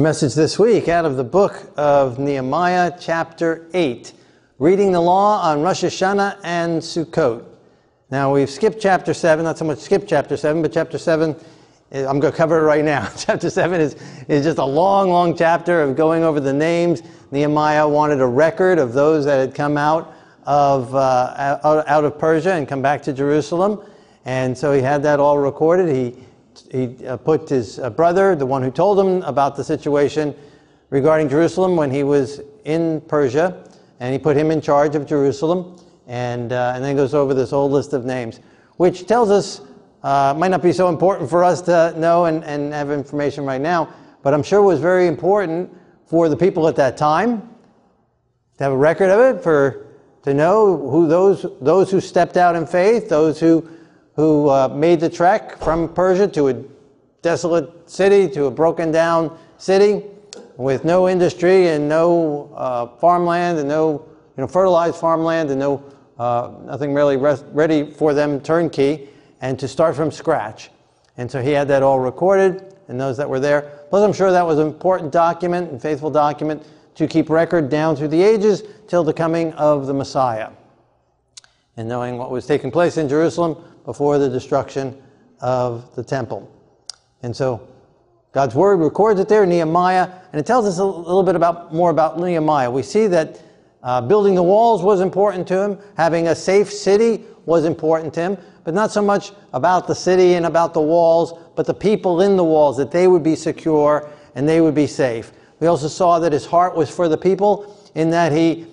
A message this week out of the book of Nehemiah, chapter 8, reading the law on Rosh Hashanah and Sukkot. Now, we've skipped chapter 7, not so much skipped chapter 7, but chapter 7, eh, I'm going to cover it right now. chapter 7 is, is just a long, long chapter of going over the names. Nehemiah wanted a record of those that had come out of, uh, out of Persia and come back to Jerusalem. And so he had that all recorded. He he uh, put his uh, brother, the one who told him about the situation regarding Jerusalem when he was in Persia, and he put him in charge of Jerusalem, and, uh, and then goes over this whole list of names, which tells us, uh, might not be so important for us to know and, and have information right now, but I'm sure was very important for the people at that time to have a record of it, for to know who those, those who stepped out in faith, those who who uh, made the trek from Persia to a desolate city, to a broken down city with no industry and no uh, farmland and no you know, fertilized farmland and no, uh, nothing really ready for them turnkey and to start from scratch. And so he had that all recorded and those that were there. Plus, I'm sure that was an important document and faithful document to keep record down through the ages till the coming of the Messiah. And knowing what was taking place in Jerusalem, before the destruction of the temple. And so God's word records it there, Nehemiah, and it tells us a little bit about more about Nehemiah. We see that uh, building the walls was important to him, having a safe city was important to him, but not so much about the city and about the walls, but the people in the walls, that they would be secure and they would be safe. We also saw that his heart was for the people in that he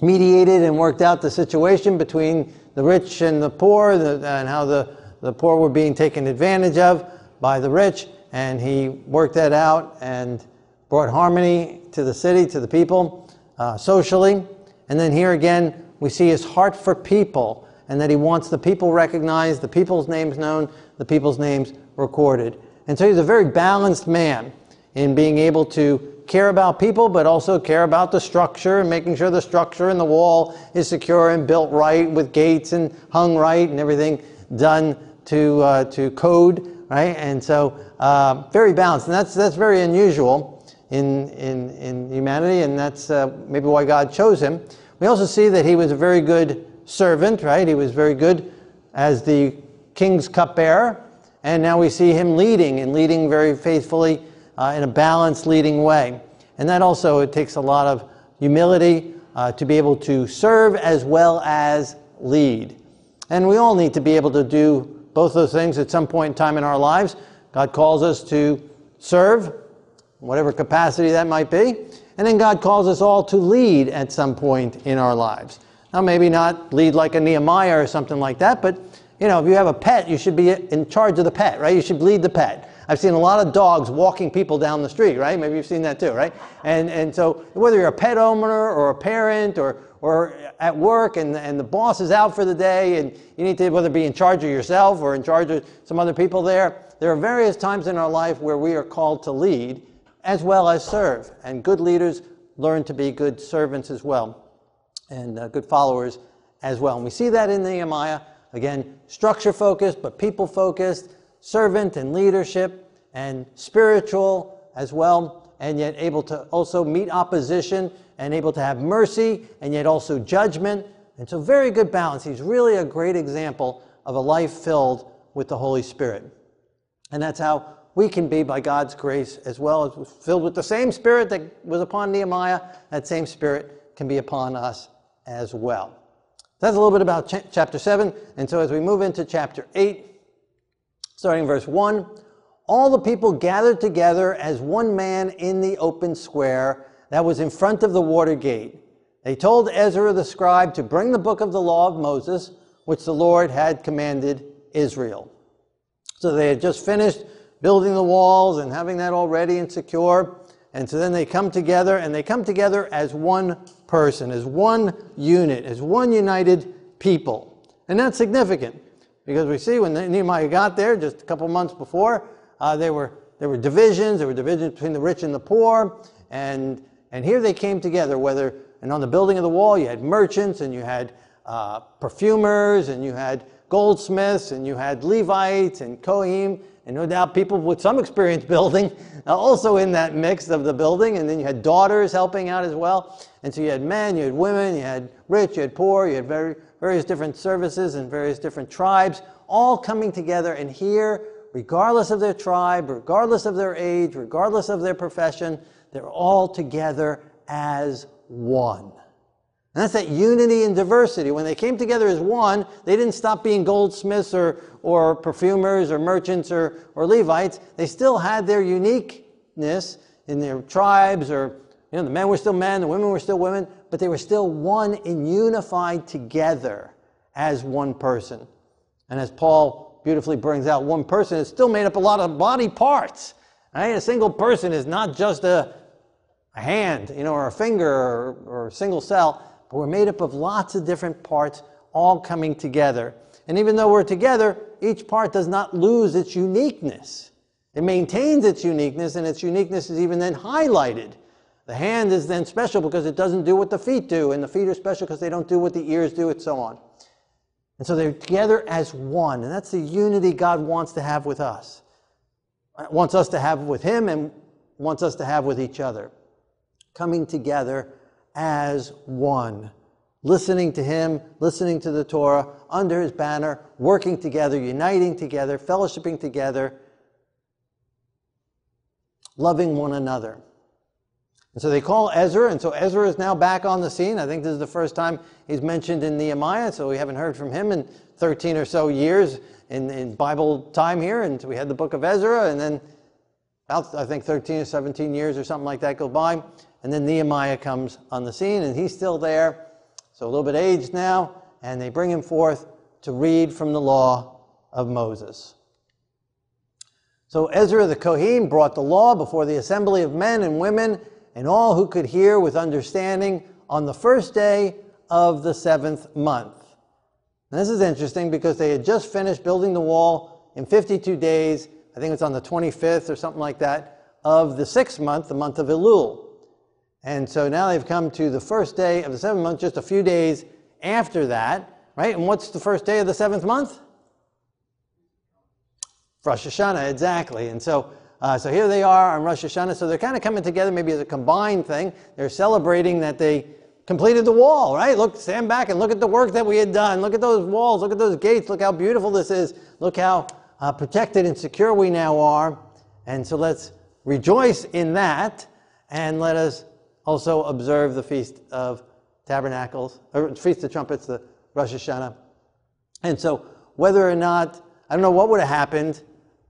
mediated and worked out the situation between the rich and the poor, the, and how the, the poor were being taken advantage of by the rich. And he worked that out and brought harmony to the city, to the people, uh, socially. And then here again, we see his heart for people and that he wants the people recognized, the people's names known, the people's names recorded. And so he's a very balanced man in being able to care about people, but also care about the structure and making sure the structure and the wall is secure and built right with gates and hung right and everything done to, uh, to code, right? And so uh, very balanced. And that's, that's very unusual in, in, in humanity, and that's uh, maybe why God chose him. We also see that he was a very good servant, right? He was very good as the king's cupbearer. And now we see him leading and leading very faithfully uh, in a balanced, leading way. And that also, it takes a lot of humility uh, to be able to serve as well as lead. And we all need to be able to do both those things at some point in time in our lives. God calls us to serve, whatever capacity that might be. And then God calls us all to lead at some point in our lives. Now, maybe not lead like a Nehemiah or something like that, but you know, if you have a pet, you should be in charge of the pet, right? You should lead the pet. I've seen a lot of dogs walking people down the street, right? Maybe you've seen that too, right? And, and so whether you're a pet owner or a parent or, or at work and, and the boss is out for the day and you need to whether be in charge of yourself or in charge of some other people there, there are various times in our life where we are called to lead as well as serve. And good leaders learn to be good servants as well and uh, good followers as well. And we see that in Nehemiah. Again, structure focused, but people focused servant and leadership and spiritual as well, and yet able to also meet opposition and able to have mercy and yet also judgment. And so, very good balance. He's really a great example of a life filled with the Holy Spirit. And that's how we can be, by God's grace, as well as filled with the same Spirit that was upon Nehemiah, that same Spirit can be upon us as well. That's a little bit about ch- chapter 7. And so, as we move into chapter 8, starting verse 1 all the people gathered together as one man in the open square that was in front of the water gate. They told ezra the scribe to bring the book of the law of moses which the lord had commanded israel. So they had just finished building the walls and having that all ready and secure. And so then they come together and they come together as one person as one unit as one united people. And that's significant because we see when Nehemiah got there just a couple months before, uh, there, were, there were divisions, there were divisions between the rich and the poor, and, and here they came together, whether, and on the building of the wall, you had merchants, and you had uh, perfumers, and you had goldsmiths and you had Levites and Kohanim, and no doubt people with some experience building uh, also in that mix of the building. And then you had daughters helping out as well. And so you had men, you had women, you had rich, you had poor, you had very, various different services and various different tribes all coming together. And here, regardless of their tribe, regardless of their age, regardless of their profession, they're all together as one. And that's that unity and diversity. When they came together as one, they didn't stop being goldsmiths or, or perfumers or merchants or, or Levites. They still had their uniqueness in their tribes or, you know, the men were still men, the women were still women, but they were still one and unified together as one person. And as Paul beautifully brings out, one person is still made up of a lot of body parts. Right? A single person is not just a, a hand, you know, or a finger or, or a single cell but we're made up of lots of different parts all coming together. And even though we're together, each part does not lose its uniqueness. It maintains its uniqueness, and its uniqueness is even then highlighted. The hand is then special because it doesn't do what the feet do, and the feet are special because they don't do what the ears do, and so on. And so they're together as one, and that's the unity God wants to have with us. Wants us to have with Him and wants us to have with each other. Coming together as one. Listening to Him, listening to the Torah, under His banner, working together, uniting together, fellowshipping together, loving one another. And so they call Ezra, and so Ezra is now back on the scene. I think this is the first time he's mentioned in Nehemiah, so we haven't heard from him in 13 or so years in, in Bible time here. And so we had the book of Ezra, and then about, I think, 13 or 17 years or something like that go by. And then Nehemiah comes on the scene, and he's still there, so a little bit aged now, and they bring him forth to read from the law of Moses. So Ezra the Kohen brought the law before the assembly of men and women and all who could hear with understanding on the first day of the seventh month. And this is interesting because they had just finished building the wall in 52 days. I think it's on the 25th or something like that of the sixth month, the month of Elul. And so now they've come to the first day of the seventh month, just a few days after that, right? And what's the first day of the seventh month? Rosh Hashanah, exactly. And so, uh, so here they are on Rosh Hashanah. So they're kind of coming together maybe as a combined thing. They're celebrating that they completed the wall, right? Look, stand back and look at the work that we had done. Look at those walls. Look at those gates. Look how beautiful this is. Look how uh, protected and secure we now are. And so let's rejoice in that and let us also observe the Feast of Tabernacles, or Feast of Trumpets, the Rosh Hashanah. And so, whether or not, I don't know what would have happened.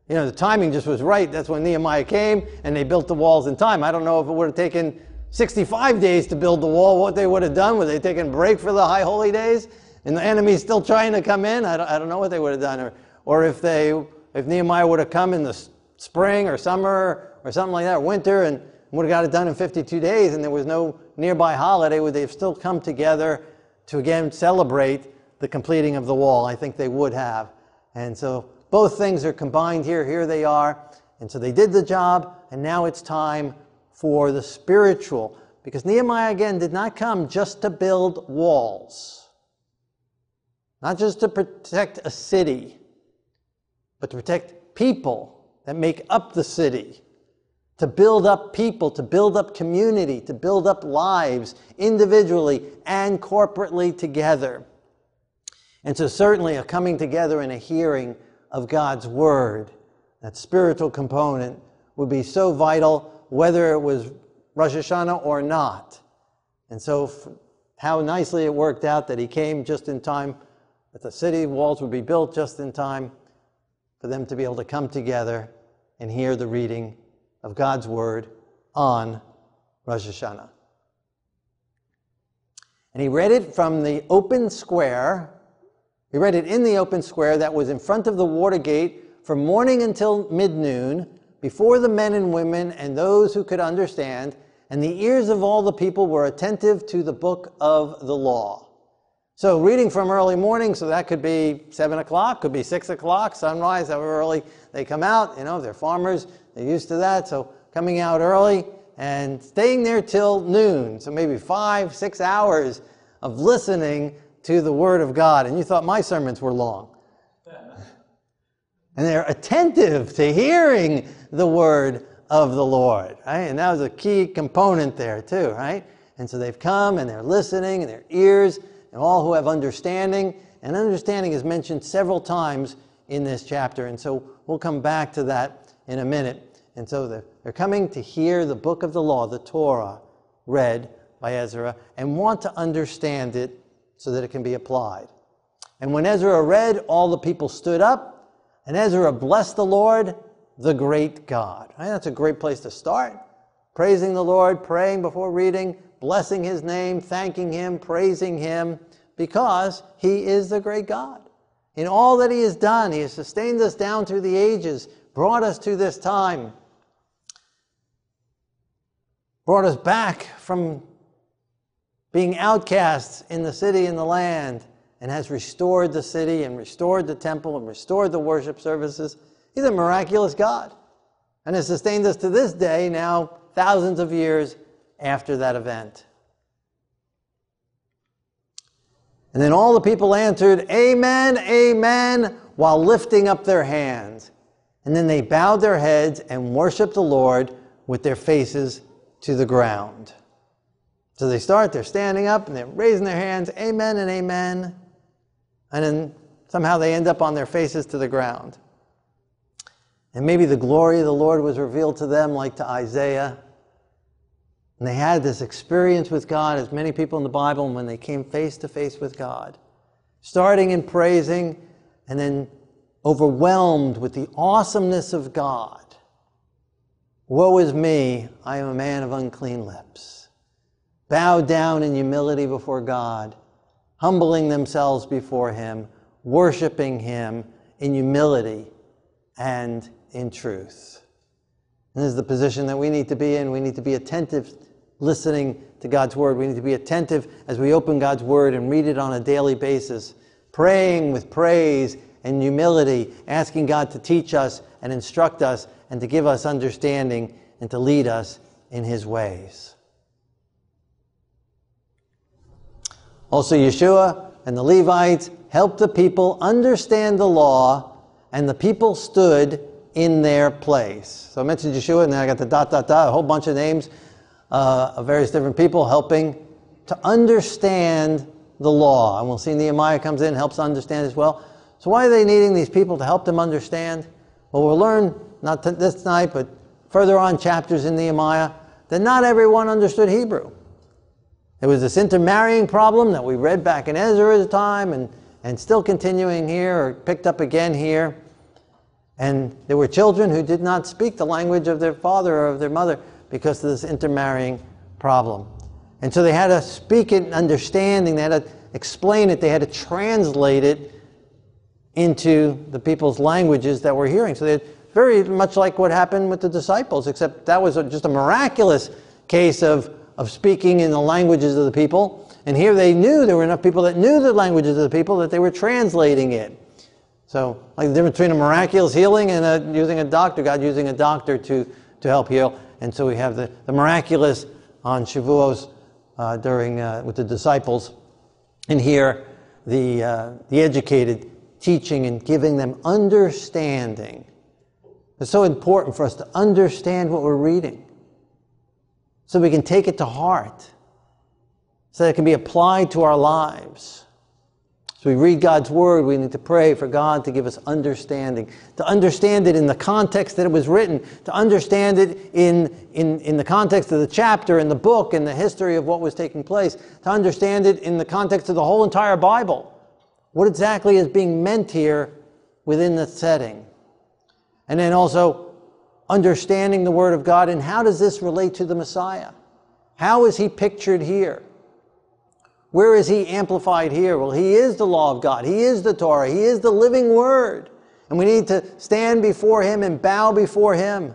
You know, the timing just was right. That's when Nehemiah came and they built the walls in time. I don't know if it would have taken 65 days to build the wall, what they would have done. Would they taken break for the high holy days? And the enemy's still trying to come in? I don't, I don't know what they would have done. Or, or if they, if Nehemiah would have come in the spring or summer or something like that, winter, and would have got it done in 52 days and there was no nearby holiday, would they have still come together to again celebrate the completing of the wall? I think they would have. And so both things are combined here. Here they are. And so they did the job, and now it's time for the spiritual. Because Nehemiah, again, did not come just to build walls, not just to protect a city, but to protect people that make up the city to build up people, to build up community, to build up lives individually and corporately together. And so, certainly, a coming together and a hearing of God's word, that spiritual component, would be so vital whether it was Rosh Hashanah or not. And so, how nicely it worked out that he came just in time, that the city walls would be built just in time for them to be able to come together and hear the reading of God's Word on Rosh Hashanah. And he read it from the open square. He read it in the open square that was in front of the water gate from morning until midnoon, before the men and women and those who could understand, and the ears of all the people were attentive to the book of the law. So, reading from early morning, so that could be 7 o'clock, could be 6 o'clock, sunrise, however early they come out. You know, they're farmers, they're used to that. So, coming out early and staying there till noon. So, maybe five, six hours of listening to the Word of God. And you thought my sermons were long. And they're attentive to hearing the word of the Lord, right? And that was a key component there too, right? And so they've come and they're listening and their ears and all who have understanding. And understanding is mentioned several times in this chapter. And so we'll come back to that in a minute. And so they're, they're coming to hear the book of the law, the Torah, read by Ezra, and want to understand it so that it can be applied. And when Ezra read, all the people stood up, and Ezra blessed the Lord, the great God. Right? That's a great place to start. Praising the Lord, praying before reading, blessing his name, thanking him, praising him, because he is the great God. In all that he has done, he has sustained us down through the ages, brought us to this time, brought us back from being outcasts in the city and the land, and has restored the city and restored the temple and restored the worship services. He's a miraculous God and has sustained us to this day, now thousands of years after that event. And then all the people answered, Amen, Amen, while lifting up their hands. And then they bowed their heads and worshiped the Lord with their faces to the ground. So they start, they're standing up and they're raising their hands, Amen and Amen. And then somehow they end up on their faces to the ground. And maybe the glory of the Lord was revealed to them, like to Isaiah. And they had this experience with God, as many people in the Bible, when they came face to face with God, starting in praising and then overwhelmed with the awesomeness of God. Woe is me, I am a man of unclean lips. Bowed down in humility before God, humbling themselves before Him, worshiping Him in humility and in truth. And this is the position that we need to be in. We need to be attentive listening to God's Word. We need to be attentive as we open God's Word and read it on a daily basis, praying with praise and humility, asking God to teach us and instruct us and to give us understanding and to lead us in His ways. Also, Yeshua and the Levites helped the people understand the law, and the people stood in their place. So I mentioned Yeshua, and then I got the dot, dot, dot, a whole bunch of names uh, of various different people helping to understand the law. And we'll see Nehemiah comes in, helps understand as well. So why are they needing these people to help them understand? Well, we'll learn, not this night, but further on chapters in Nehemiah, that not everyone understood Hebrew. There was this intermarrying problem that we read back in Ezra's time and, and still continuing here, or picked up again here. And there were children who did not speak the language of their father or of their mother because of this intermarrying problem. And so they had to speak it understanding, they had to explain it, they had to translate it into the people's languages that we're hearing. So they very much like what happened with the disciples, except that was just a miraculous case of, of speaking in the languages of the people. And here they knew there were enough people that knew the languages of the people that they were translating it. So, like the difference between a miraculous healing and a, using a doctor, God using a doctor to, to help heal. And so we have the, the miraculous on Shavuos uh, during, uh, with the disciples. And here, the, uh, the educated teaching and giving them understanding. It's so important for us to understand what we're reading so we can take it to heart, so that it can be applied to our lives So we read God's word, we need to pray for God to give us understanding, to understand it in the context that it was written, to understand it in, in, in the context of the chapter and the book and the history of what was taking place, to understand it in the context of the whole entire Bible. What exactly is being meant here within the setting? And then also understanding the Word of God and how does this relate to the Messiah? How is he pictured here? Where is he amplified here? Well, he is the law of God. He is the Torah. He is the living word. And we need to stand before him and bow before him.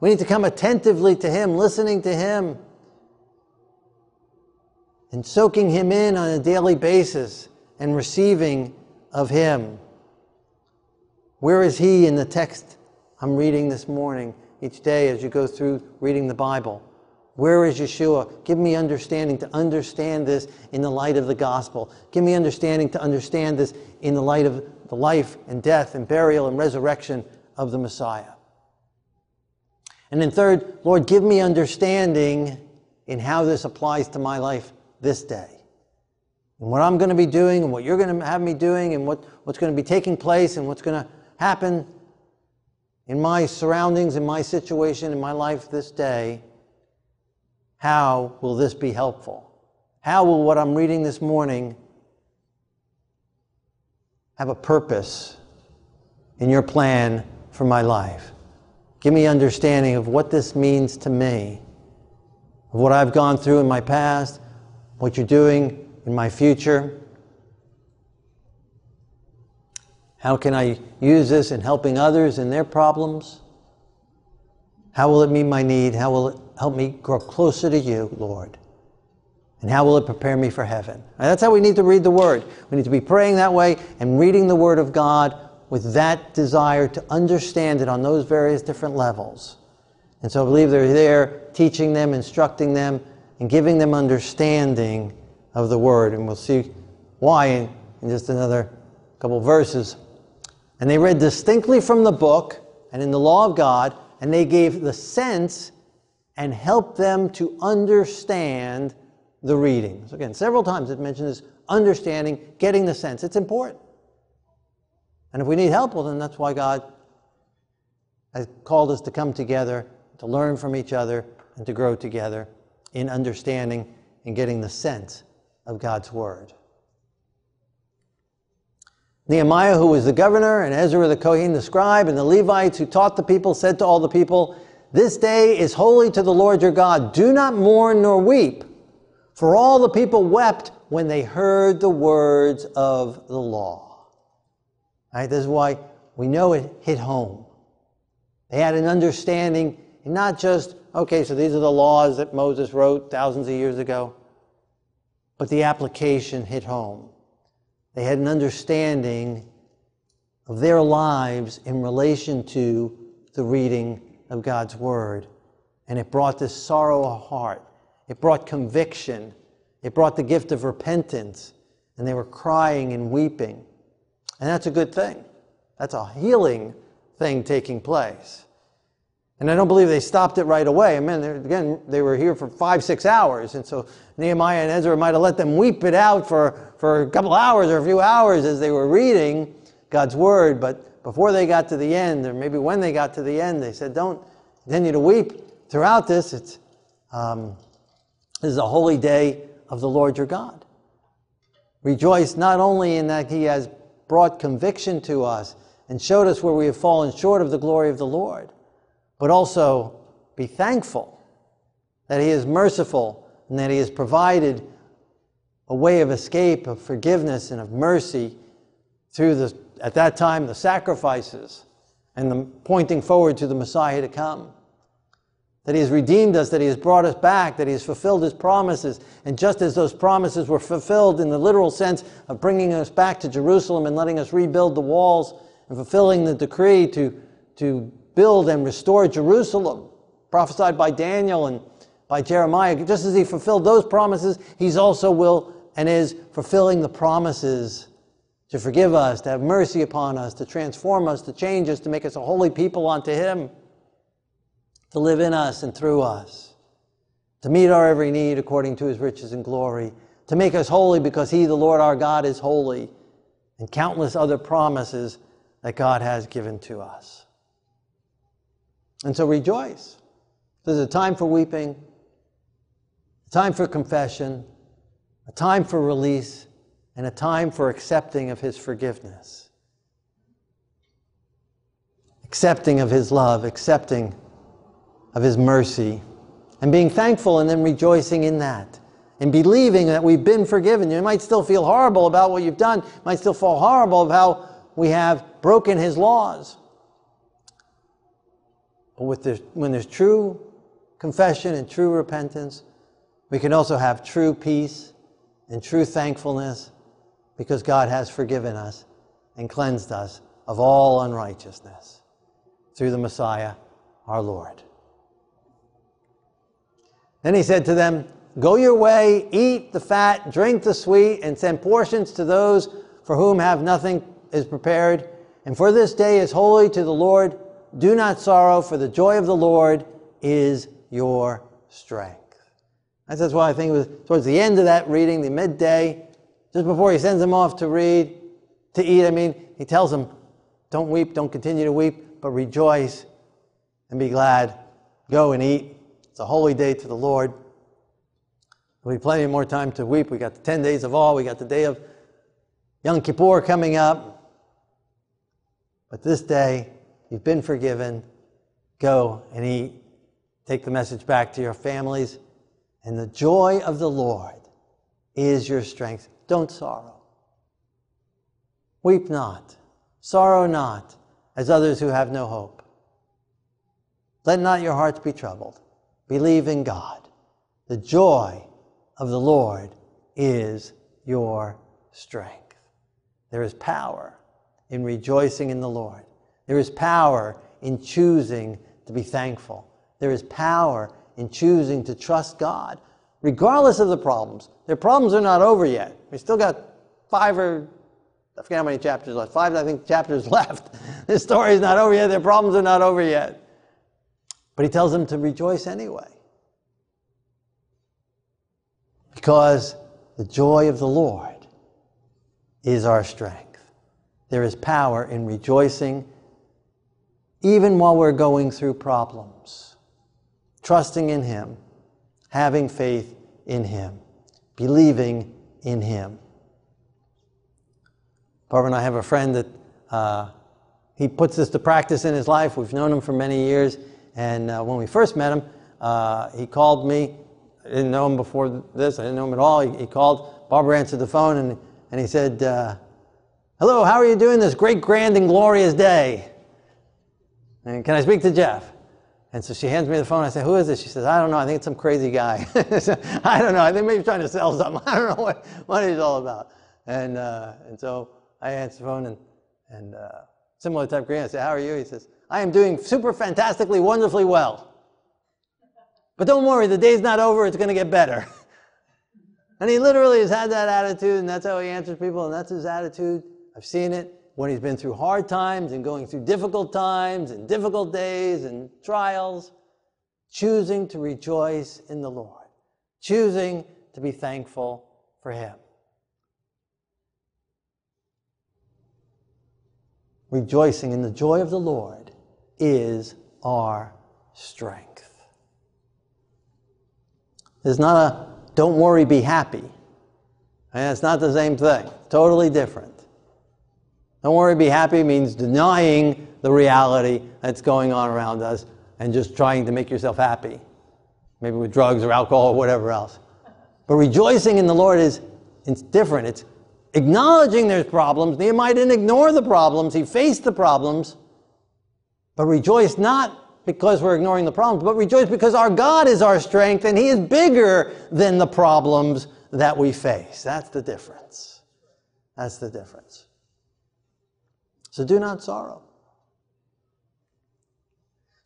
We need to come attentively to him, listening to him, and soaking him in on a daily basis and receiving of him. Where is he in the text I'm reading this morning, each day as you go through reading the Bible? Where is Yeshua? Give me understanding to understand this in the light of the gospel. Give me understanding to understand this in the light of the life and death and burial and resurrection of the Messiah. And then, third, Lord, give me understanding in how this applies to my life this day. And what I'm going to be doing, and what you're going to have me doing, and what, what's going to be taking place, and what's going to happen in my surroundings, in my situation, in my life this day how will this be helpful? How will what I'm reading this morning have a purpose in your plan for my life? Give me understanding of what this means to me, of what I've gone through in my past, what you're doing in my future. How can I use this in helping others in their problems? How will it meet my need? How will it help me grow closer to you, Lord? And how will it prepare me for heaven? And that's how we need to read the Word. We need to be praying that way and reading the Word of God with that desire to understand it on those various different levels. And so I believe they're there teaching them, instructing them, and giving them understanding of the Word. And we'll see why in, in just another couple verses. And they read distinctly from the book and in the law of God, and they gave the sense and helped them to understand the reading. So again, several times it mentions understanding, getting the sense. It's important. And if we need help, well, then that's why God has called us to come together, to learn from each other, and to grow together in understanding and getting the sense of God's Word. Nehemiah, who was the governor, and Ezra the Kohen, the scribe, and the Levites who taught the people, said to all the people, this day is holy to the Lord your God. Do not mourn nor weep. For all the people wept when they heard the words of the law. Right? This is why we know it hit home. They had an understanding, and not just, okay, so these are the laws that Moses wrote thousands of years ago, but the application hit home. They had an understanding of their lives in relation to the reading of God's word. And it brought this sorrow of heart. It brought conviction. It brought the gift of repentance. And they were crying and weeping. And that's a good thing. That's a healing thing taking place. And I don't believe they stopped it right away. I mean, again, they were here for five, six hours. And so Nehemiah and Ezra might have let them weep it out for, for a couple hours or a few hours as they were reading God's word. But before they got to the end, or maybe when they got to the end, they said, Don't continue to weep throughout this. It's, um, this is a holy day of the Lord your God. Rejoice not only in that He has brought conviction to us and showed us where we have fallen short of the glory of the Lord, but also be thankful that He is merciful and that He has provided a way of escape, of forgiveness, and of mercy through the at that time, the sacrifices and the pointing forward to the Messiah to come. That He has redeemed us, that He has brought us back, that He has fulfilled His promises. And just as those promises were fulfilled in the literal sense of bringing us back to Jerusalem and letting us rebuild the walls and fulfilling the decree to, to build and restore Jerusalem, prophesied by Daniel and by Jeremiah, just as He fulfilled those promises, He's also will and is fulfilling the promises to forgive us, to have mercy upon us, to transform us, to change us, to make us a holy people unto Him, to live in us and through us, to meet our every need according to His riches and glory, to make us holy because He, the Lord our God, is holy, and countless other promises that God has given to us. And so rejoice. There's a time for weeping, a time for confession, a time for release and a time for accepting of His forgiveness, accepting of His love, accepting of His mercy, and being thankful and then rejoicing in that. And believing that we've been forgiven. You might still feel horrible about what you've done, you might still feel horrible of how we have broken His laws. But with the, when there's true confession and true repentance, we can also have true peace and true thankfulness because God has forgiven us and cleansed us of all unrighteousness through the Messiah, our Lord. Then he said to them, Go your way, eat the fat, drink the sweet, and send portions to those for whom have nothing is prepared. And for this day is holy to the Lord. Do not sorrow, for the joy of the Lord is your strength. That's why I think it was towards the end of that reading, the midday, just before he sends them off to read, to eat. I mean, he tells them, don't weep, don't continue to weep, but rejoice and be glad. Go and eat. It's a holy day to the Lord. There'll be plenty more time to weep. We got the 10 days of all, we got the day of Yom Kippur coming up. But this day, you've been forgiven. Go and eat. Take the message back to your families. And the joy of the Lord is your strength. Don't sorrow. Weep not. Sorrow not, as others who have no hope. Let not your hearts be troubled. Believe in God. The joy of the Lord is your strength. There is power in rejoicing in the Lord. There is power in choosing to be thankful. There is power in choosing to trust God, regardless of the problems. Their problems are not over yet. We still got five or I forget how many chapters left. Five, I think, chapters left. This story is not over yet. Their problems are not over yet. But he tells them to rejoice anyway. Because the joy of the Lord is our strength. There is power in rejoicing even while we're going through problems. Trusting in Him, having faith in Him, believing in Him. Barbara and I have a friend that uh, he puts this to practice in his life. We've known him for many years. And uh, when we first met him, uh, he called me. I didn't know him before this, I didn't know him at all. He, he called. Barbara answered the phone and, and he said, uh, Hello, how are you doing this great, grand, and glorious day? And can I speak to Jeff? And so she hands me the phone. I say, Who is this? She says, I don't know. I think it's some crazy guy. I don't know. I think maybe he's trying to sell something. I don't know what, what he's all about. And, uh, and so I answer the phone and, and uh, similar type greeting. I say, How are you? He says, I am doing super fantastically, wonderfully well. But don't worry, the day's not over, it's going to get better. and he literally has had that attitude, and that's how he answers people, and that's his attitude. I've seen it when he's been through hard times and going through difficult times and difficult days and trials, choosing to rejoice in the Lord, choosing to be thankful for him. rejoicing in the joy of the Lord is our strength. It's not a don't worry, be happy. And it's not the same thing, totally different. Don't worry, be happy means denying the reality that's going on around us and just trying to make yourself happy, maybe with drugs or alcohol or whatever else. But rejoicing in the Lord is it's different. It's acknowledging there's problems. Nehemiah didn't ignore the problems, he faced the problems. But rejoice not because we're ignoring the problems, but rejoice because our God is our strength and he is bigger than the problems that we face. That's the difference. That's the difference. So do not sorrow.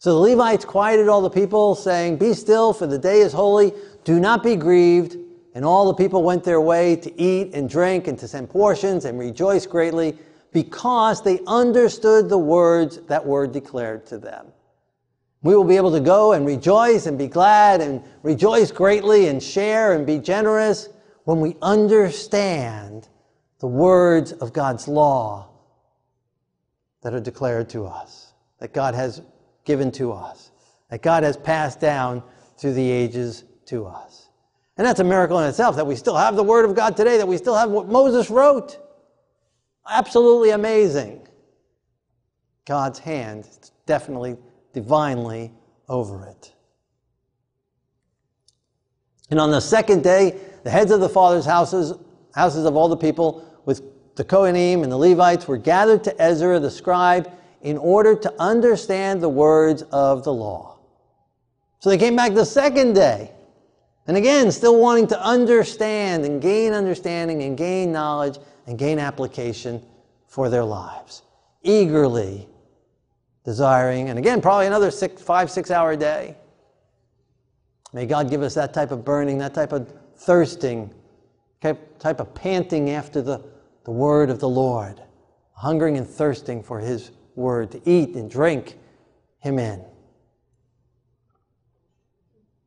So the Levites quieted all the people, saying, Be still, for the day is holy. Do not be grieved. And all the people went their way to eat and drink and to send portions and rejoice greatly because they understood the words that were declared to them. We will be able to go and rejoice and be glad and rejoice greatly and share and be generous when we understand the words of God's law that are declared to us, that God has given to us, that God has passed down through the ages to us. And that's a miracle in itself that we still have the Word of God today, that we still have what Moses wrote. Absolutely amazing. God's hand is definitely, divinely over it. And on the second day, the heads of the fathers' houses, houses of all the people, with the Kohanim and the Levites, were gathered to Ezra the scribe in order to understand the words of the law. So they came back the second day and again, still wanting to understand and gain understanding and gain knowledge and gain application for their lives. Eagerly desiring, and again, probably another six, five, six hour day. May God give us that type of burning, that type of thirsting, type of panting after the, the word of the Lord, hungering and thirsting for his word, to eat and drink him in.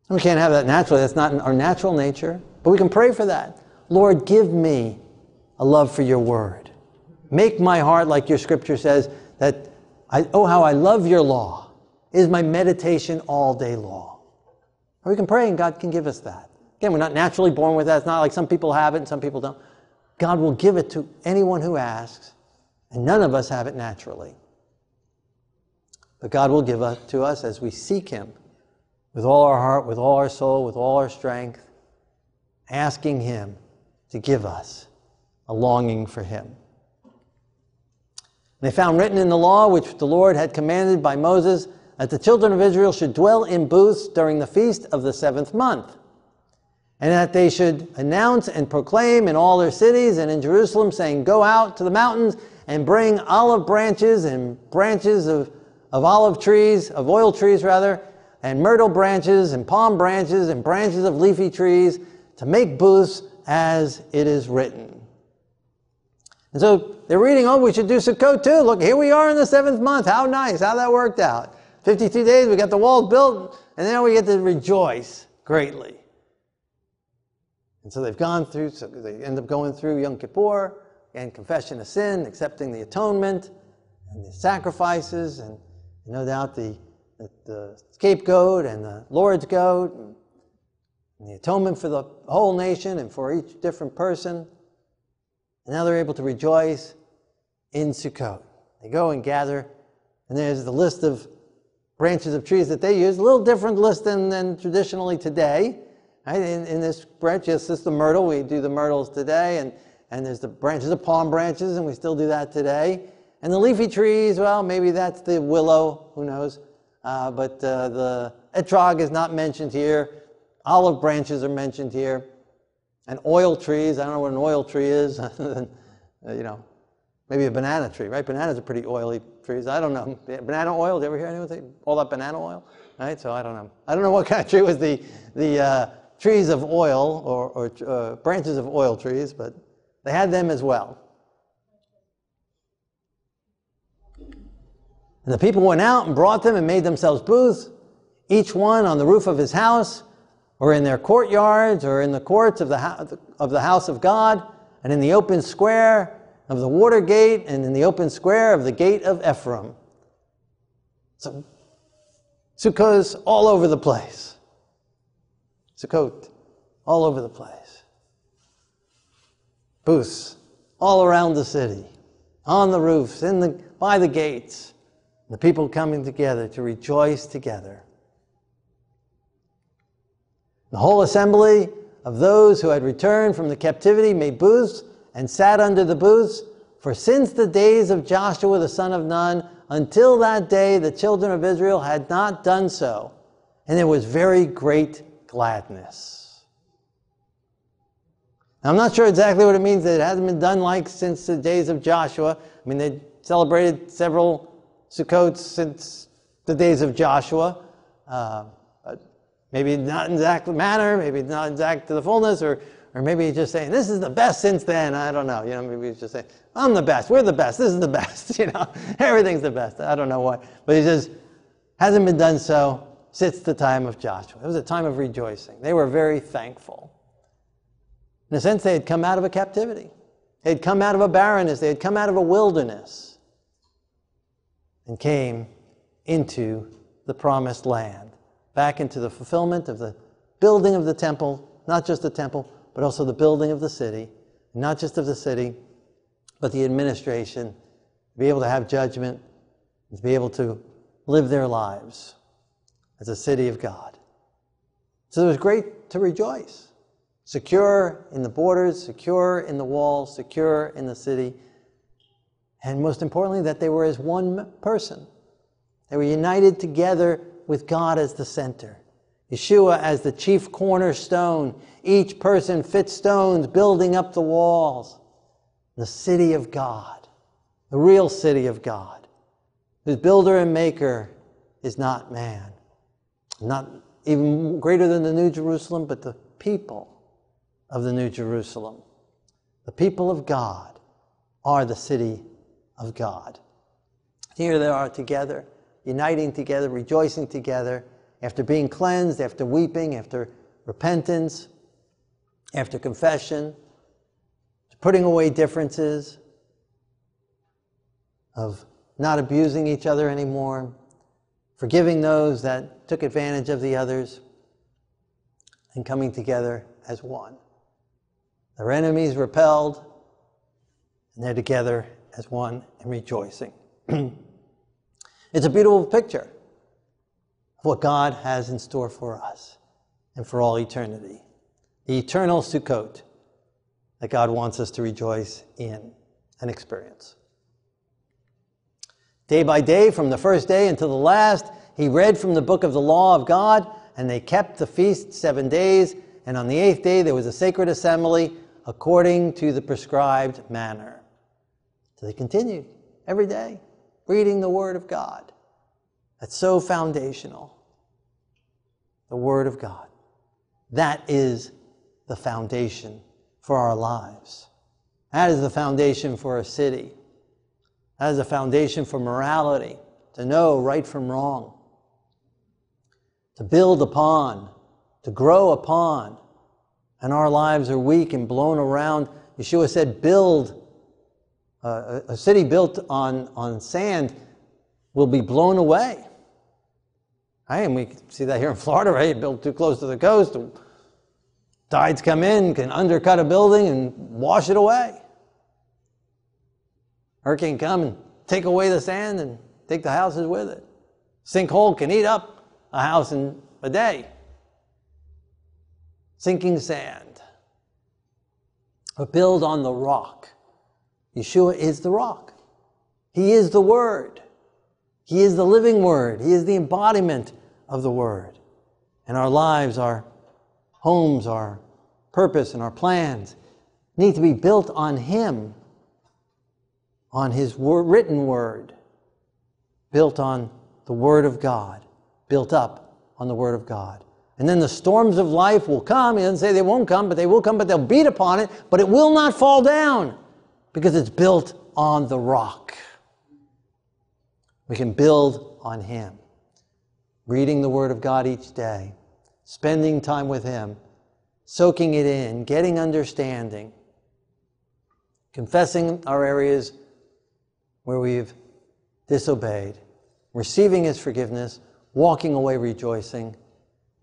We can't have that naturally. That's not our natural nature. But we can pray for that. Lord, give me a love for your word. Make my heart, like your scripture says, that I, oh, how I love your law is my meditation all day long. Or we can pray and God can give us that. Again, we're not naturally born with that. It's not like some people have it and some people don't. God will give it to anyone who asks, and none of us have it naturally. But God will give it to us as we seek Him with all our heart, with all our soul, with all our strength, asking Him to give us a longing for Him. They found written in the law, which the Lord had commanded by Moses, that the children of Israel should dwell in booths during the feast of the seventh month, and that they should announce and proclaim in all their cities and in Jerusalem, saying, Go out to the mountains and bring olive branches and branches of, of olive trees, of oil trees rather, and myrtle branches and palm branches and branches of leafy trees to make booths as it is written. And so they're reading, oh, we should do Sukkot too. Look, here we are in the seventh month. How nice. How that worked out. 52 days, we got the walls built, and now we get to rejoice greatly. And so they've gone through, so they end up going through Yom Kippur and confession of sin, accepting the atonement and the sacrifices, and no doubt the, the, the scapegoat and the Lord's goat, and, and the atonement for the whole nation and for each different person. And now they're able to rejoice in Sukkot. They go and gather, and there's the list of branches of trees that they use. A little different list than, than traditionally today. Right? In, in this branch, yes, this is the myrtle. We do the myrtles today, and, and there's the branches of palm branches, and we still do that today. And the leafy trees, well, maybe that's the willow, who knows. Uh, but uh, the etrog is not mentioned here. Olive branches are mentioned here. And oil trees, I don't know what an oil tree is, you know, maybe a banana tree, right? Bananas are pretty oily trees. I don't know. Banana oil, did you ever hear anyone say all that banana oil? Right? So I don't know. I don't know what kind of tree was the, the uh, trees of oil or, or uh, branches of oil trees, but they had them as well. And the people went out and brought them and made themselves booths, each one on the roof of his house, or in their courtyards, or in the courts of the, of the house of God, and in the open square of the water gate and in the open square of the gate of Ephraim. So, Sukkot all over the place. Sukkot all over the place. Booths all around the city, on the roofs, in the, by the gates. The people coming together to rejoice together. The whole assembly of those who had returned from the captivity made booths and sat under the booths. For since the days of Joshua the son of Nun, until that day, the children of Israel had not done so. And there was very great gladness. Now, I'm not sure exactly what it means that it hasn't been done like since the days of Joshua. I mean, they celebrated several Sukkots since the days of Joshua. Uh, maybe not in exact manner, maybe not exact to the fullness, or or maybe he's just saying, this is the best since then. I don't know. You know, maybe he's just saying, I'm the best. We're the best. This is the best. You know, everything's the best. I don't know what. But he says, hasn't been done so since the time of Joshua. It was a time of rejoicing. They were very thankful. In a sense, they had come out of a captivity. They had come out of a barrenness. They had come out of a wilderness and came into the promised land, back into the fulfillment of the building of the temple, not just the temple, but also the building of the city, not just of the city, but the administration, to be able to have judgment, to be able to live their lives as a city of God. So it was great to rejoice. Secure in the borders, secure in the walls, secure in the city, and most importantly, that they were as one person. They were united together with God as the center. Yeshua as the chief cornerstone. Each person fit stones building up the walls. The city of God, the real city of God, whose builder and maker is not man. Not even greater than the New Jerusalem, but the people of the New Jerusalem. The people of God are the city of God. Here they are together, uniting together, rejoicing together, after being cleansed, after weeping, after repentance, after confession, putting away differences, of not abusing each other anymore, forgiving those that took advantage of the others, and coming together as one. Their enemies repelled, and they're together as one and rejoicing. it's a beautiful picture of what God has in store for us and for all eternity. The eternal Sukkot that God wants us to rejoice in and experience. Day by day, from the first day until the last, he read from the book of the law of God, and they kept the feast seven days. And on the eighth day, there was a sacred assembly according to the prescribed manner. So they continued every day reading the Word of God. That's so foundational. The Word of God. That is the foundation for our lives. That is the foundation for a city. That is a foundation for morality, to know right from wrong, to build upon, to grow upon. And our lives are weak and blown around. Yeshua said, build. Uh, a city built on, on sand will be blown away. Right? And we see that here in Florida, right? Built too close to the coast, tides come in, can undercut a building and wash it away. Hurricane come and take away the sand and take the houses with it. Sinkhole can eat up a house in a day. Sinking sand. But build on the rock. Yeshua is the rock. He is the Word. He is the living Word. He is the embodiment of the Word. And our lives, our homes, our purpose, and our plans need to be built on Him on His written word, built on the Word of God, built up on the Word of God. And then the storms of life will come. He doesn't say they won't come, but they will come, but they'll beat upon it, but it will not fall down because it's built on the rock. We can build on Him. Reading the Word of God each day, spending time with Him, soaking it in, getting understanding, confessing our areas where we've disobeyed, receiving His forgiveness, walking away rejoicing,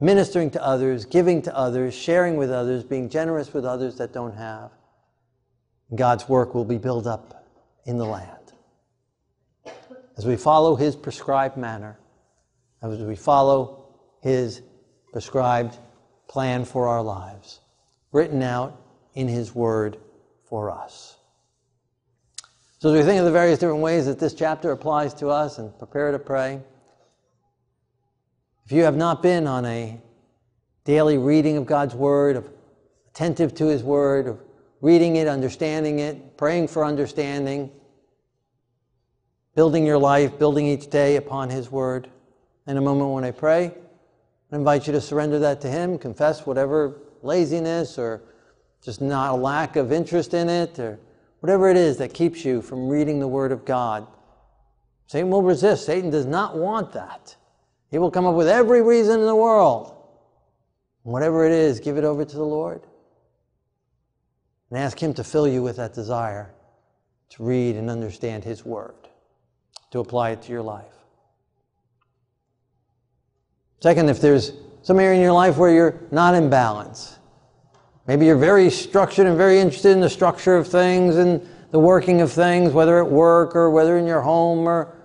ministering to others, giving to others, sharing with others, being generous with others that don't have. God's work will be built up in the land. As we follow His prescribed manner, as we follow His prescribed plan for our lives, written out in His Word for us. So, as we think of the various different ways that this chapter applies to us and prepare to pray, if you have not been on a daily reading of God's Word, of attentive to His Word, of reading it, understanding it, praying for understanding, building your life, building each day upon His Word, in a moment when I pray, I invite you to surrender that to Him, confess whatever laziness or just not a lack of interest in it or whatever it is that keeps you from reading the Word of God. Satan will resist. Satan does not want that. He will come up with every reason in the world. Whatever it is, give it over to the Lord. And ask Him to fill you with that desire to read and understand His Word, to apply it to your life. Second, if there's some area in your life where you're not in balance, Maybe you're very structured and very interested in the structure of things and the working of things, whether at work or whether in your home or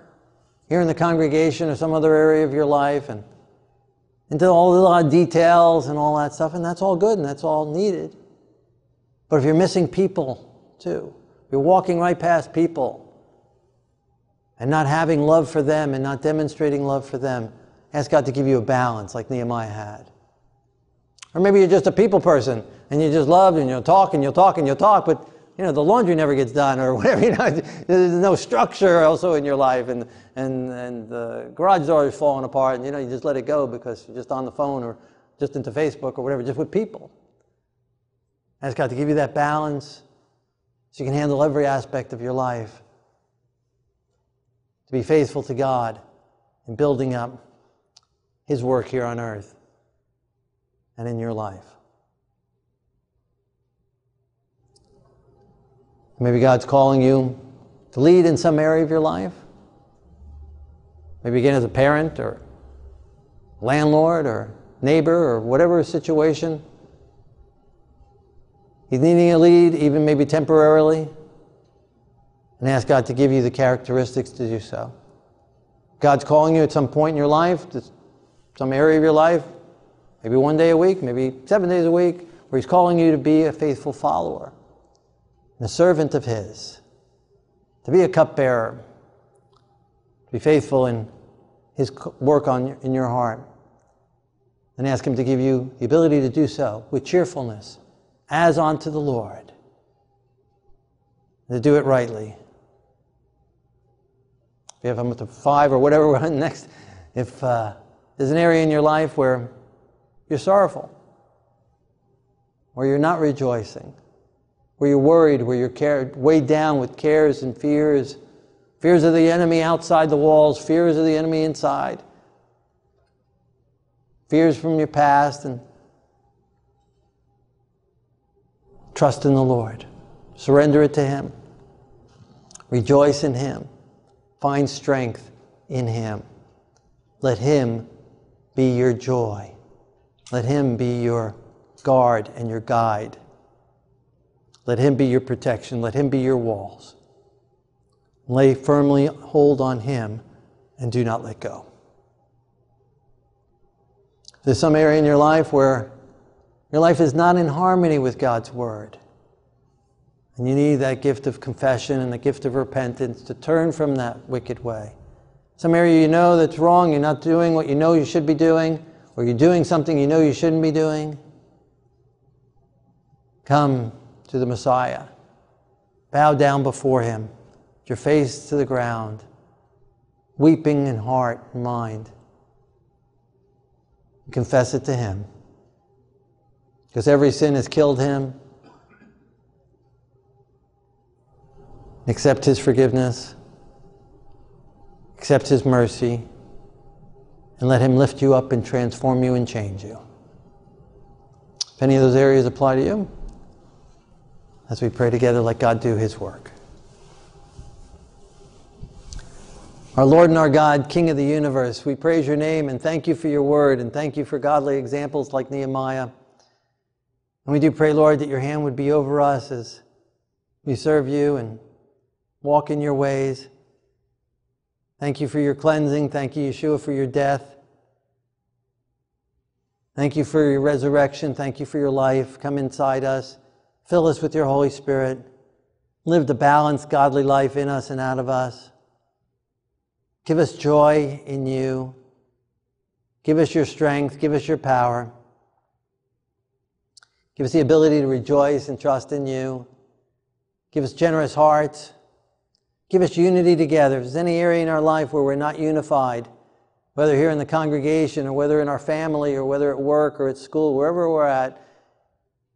here in the congregation or some other area of your life, and into all the details and all that stuff, and that's all good and that's all needed. But if you're missing people too, you're walking right past people and not having love for them and not demonstrating love for them, ask God to give you a balance like Nehemiah had. Or maybe you're just a people person and you just love and you'll talk and you'll talk and you'll talk, but you know, the laundry never gets done or whatever, you know, there's no structure also in your life and, and, and the garage door is falling apart and, you know, you just let it go because you're just on the phone or just into Facebook or whatever, just with people. Ask got to give you that balance so you can handle every aspect of your life. To be faithful to God and building up His work here on earth and in your life. Maybe God's calling you to lead in some area of your life. Maybe again as a parent or landlord or neighbor or whatever situation. He's needing a lead, even maybe temporarily, and ask God to give you the characteristics to do so. God's calling you at some point in your life, some area of your life, maybe one day a week, maybe seven days a week, where He's calling you to be a faithful follower, a servant of His, to be a cupbearer, to be faithful in His work on, in your heart, and ask Him to give you the ability to do so with cheerfulness as unto the Lord, to do it rightly. If you have them to five or whatever next, if uh, there's an area in your life where you're sorrowful, Or you're not rejoicing, where you're worried, where you're cared, weighed down with cares and fears, fears of the enemy outside the walls, fears of the enemy inside, fears from your past and Trust in the Lord. Surrender it to Him. Rejoice in Him. Find strength in Him. Let Him be your joy. Let Him be your guard and your guide. Let Him be your protection. Let Him be your walls. Lay firmly hold on Him and do not let go. There's some area in your life where your life is not in harmony with God's Word. And you need that gift of confession and the gift of repentance to turn from that wicked way. Some area you know that's wrong, you're not doing what you know you should be doing, or you're doing something you know you shouldn't be doing. Come to the Messiah. Bow down before Him, your face to the ground, weeping in heart and mind. Confess it to Him because every sin has killed him. Accept his forgiveness, accept his mercy, and let him lift you up and transform you and change you. If any of those areas apply to you, as we pray together, let God do his work. Our Lord and our God, King of the universe, we praise your name and thank you for your word and thank you for godly examples like Nehemiah. And we do pray, Lord, that your hand would be over us as we serve you and walk in your ways. Thank you for your cleansing. Thank you, Yeshua, for your death. Thank you for your resurrection. Thank you for your life. Come inside us. Fill us with your Holy Spirit. Live the balanced, godly life in us and out of us. Give us joy in you. Give us your strength. Give us your power. Give us the ability to rejoice and trust in you. Give us generous hearts. Give us unity together. If there's any area in our life where we're not unified, whether here in the congregation or whether in our family or whether at work or at school, wherever we're at,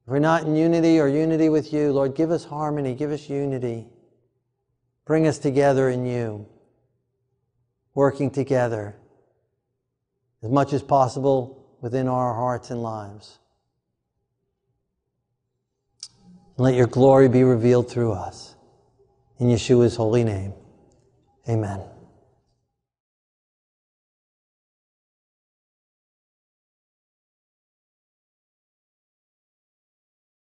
if we're not in unity or unity with you, Lord, give us harmony, give us unity. Bring us together in you, working together as much as possible within our hearts and lives. let your glory be revealed through us. In Yeshua's holy name, amen.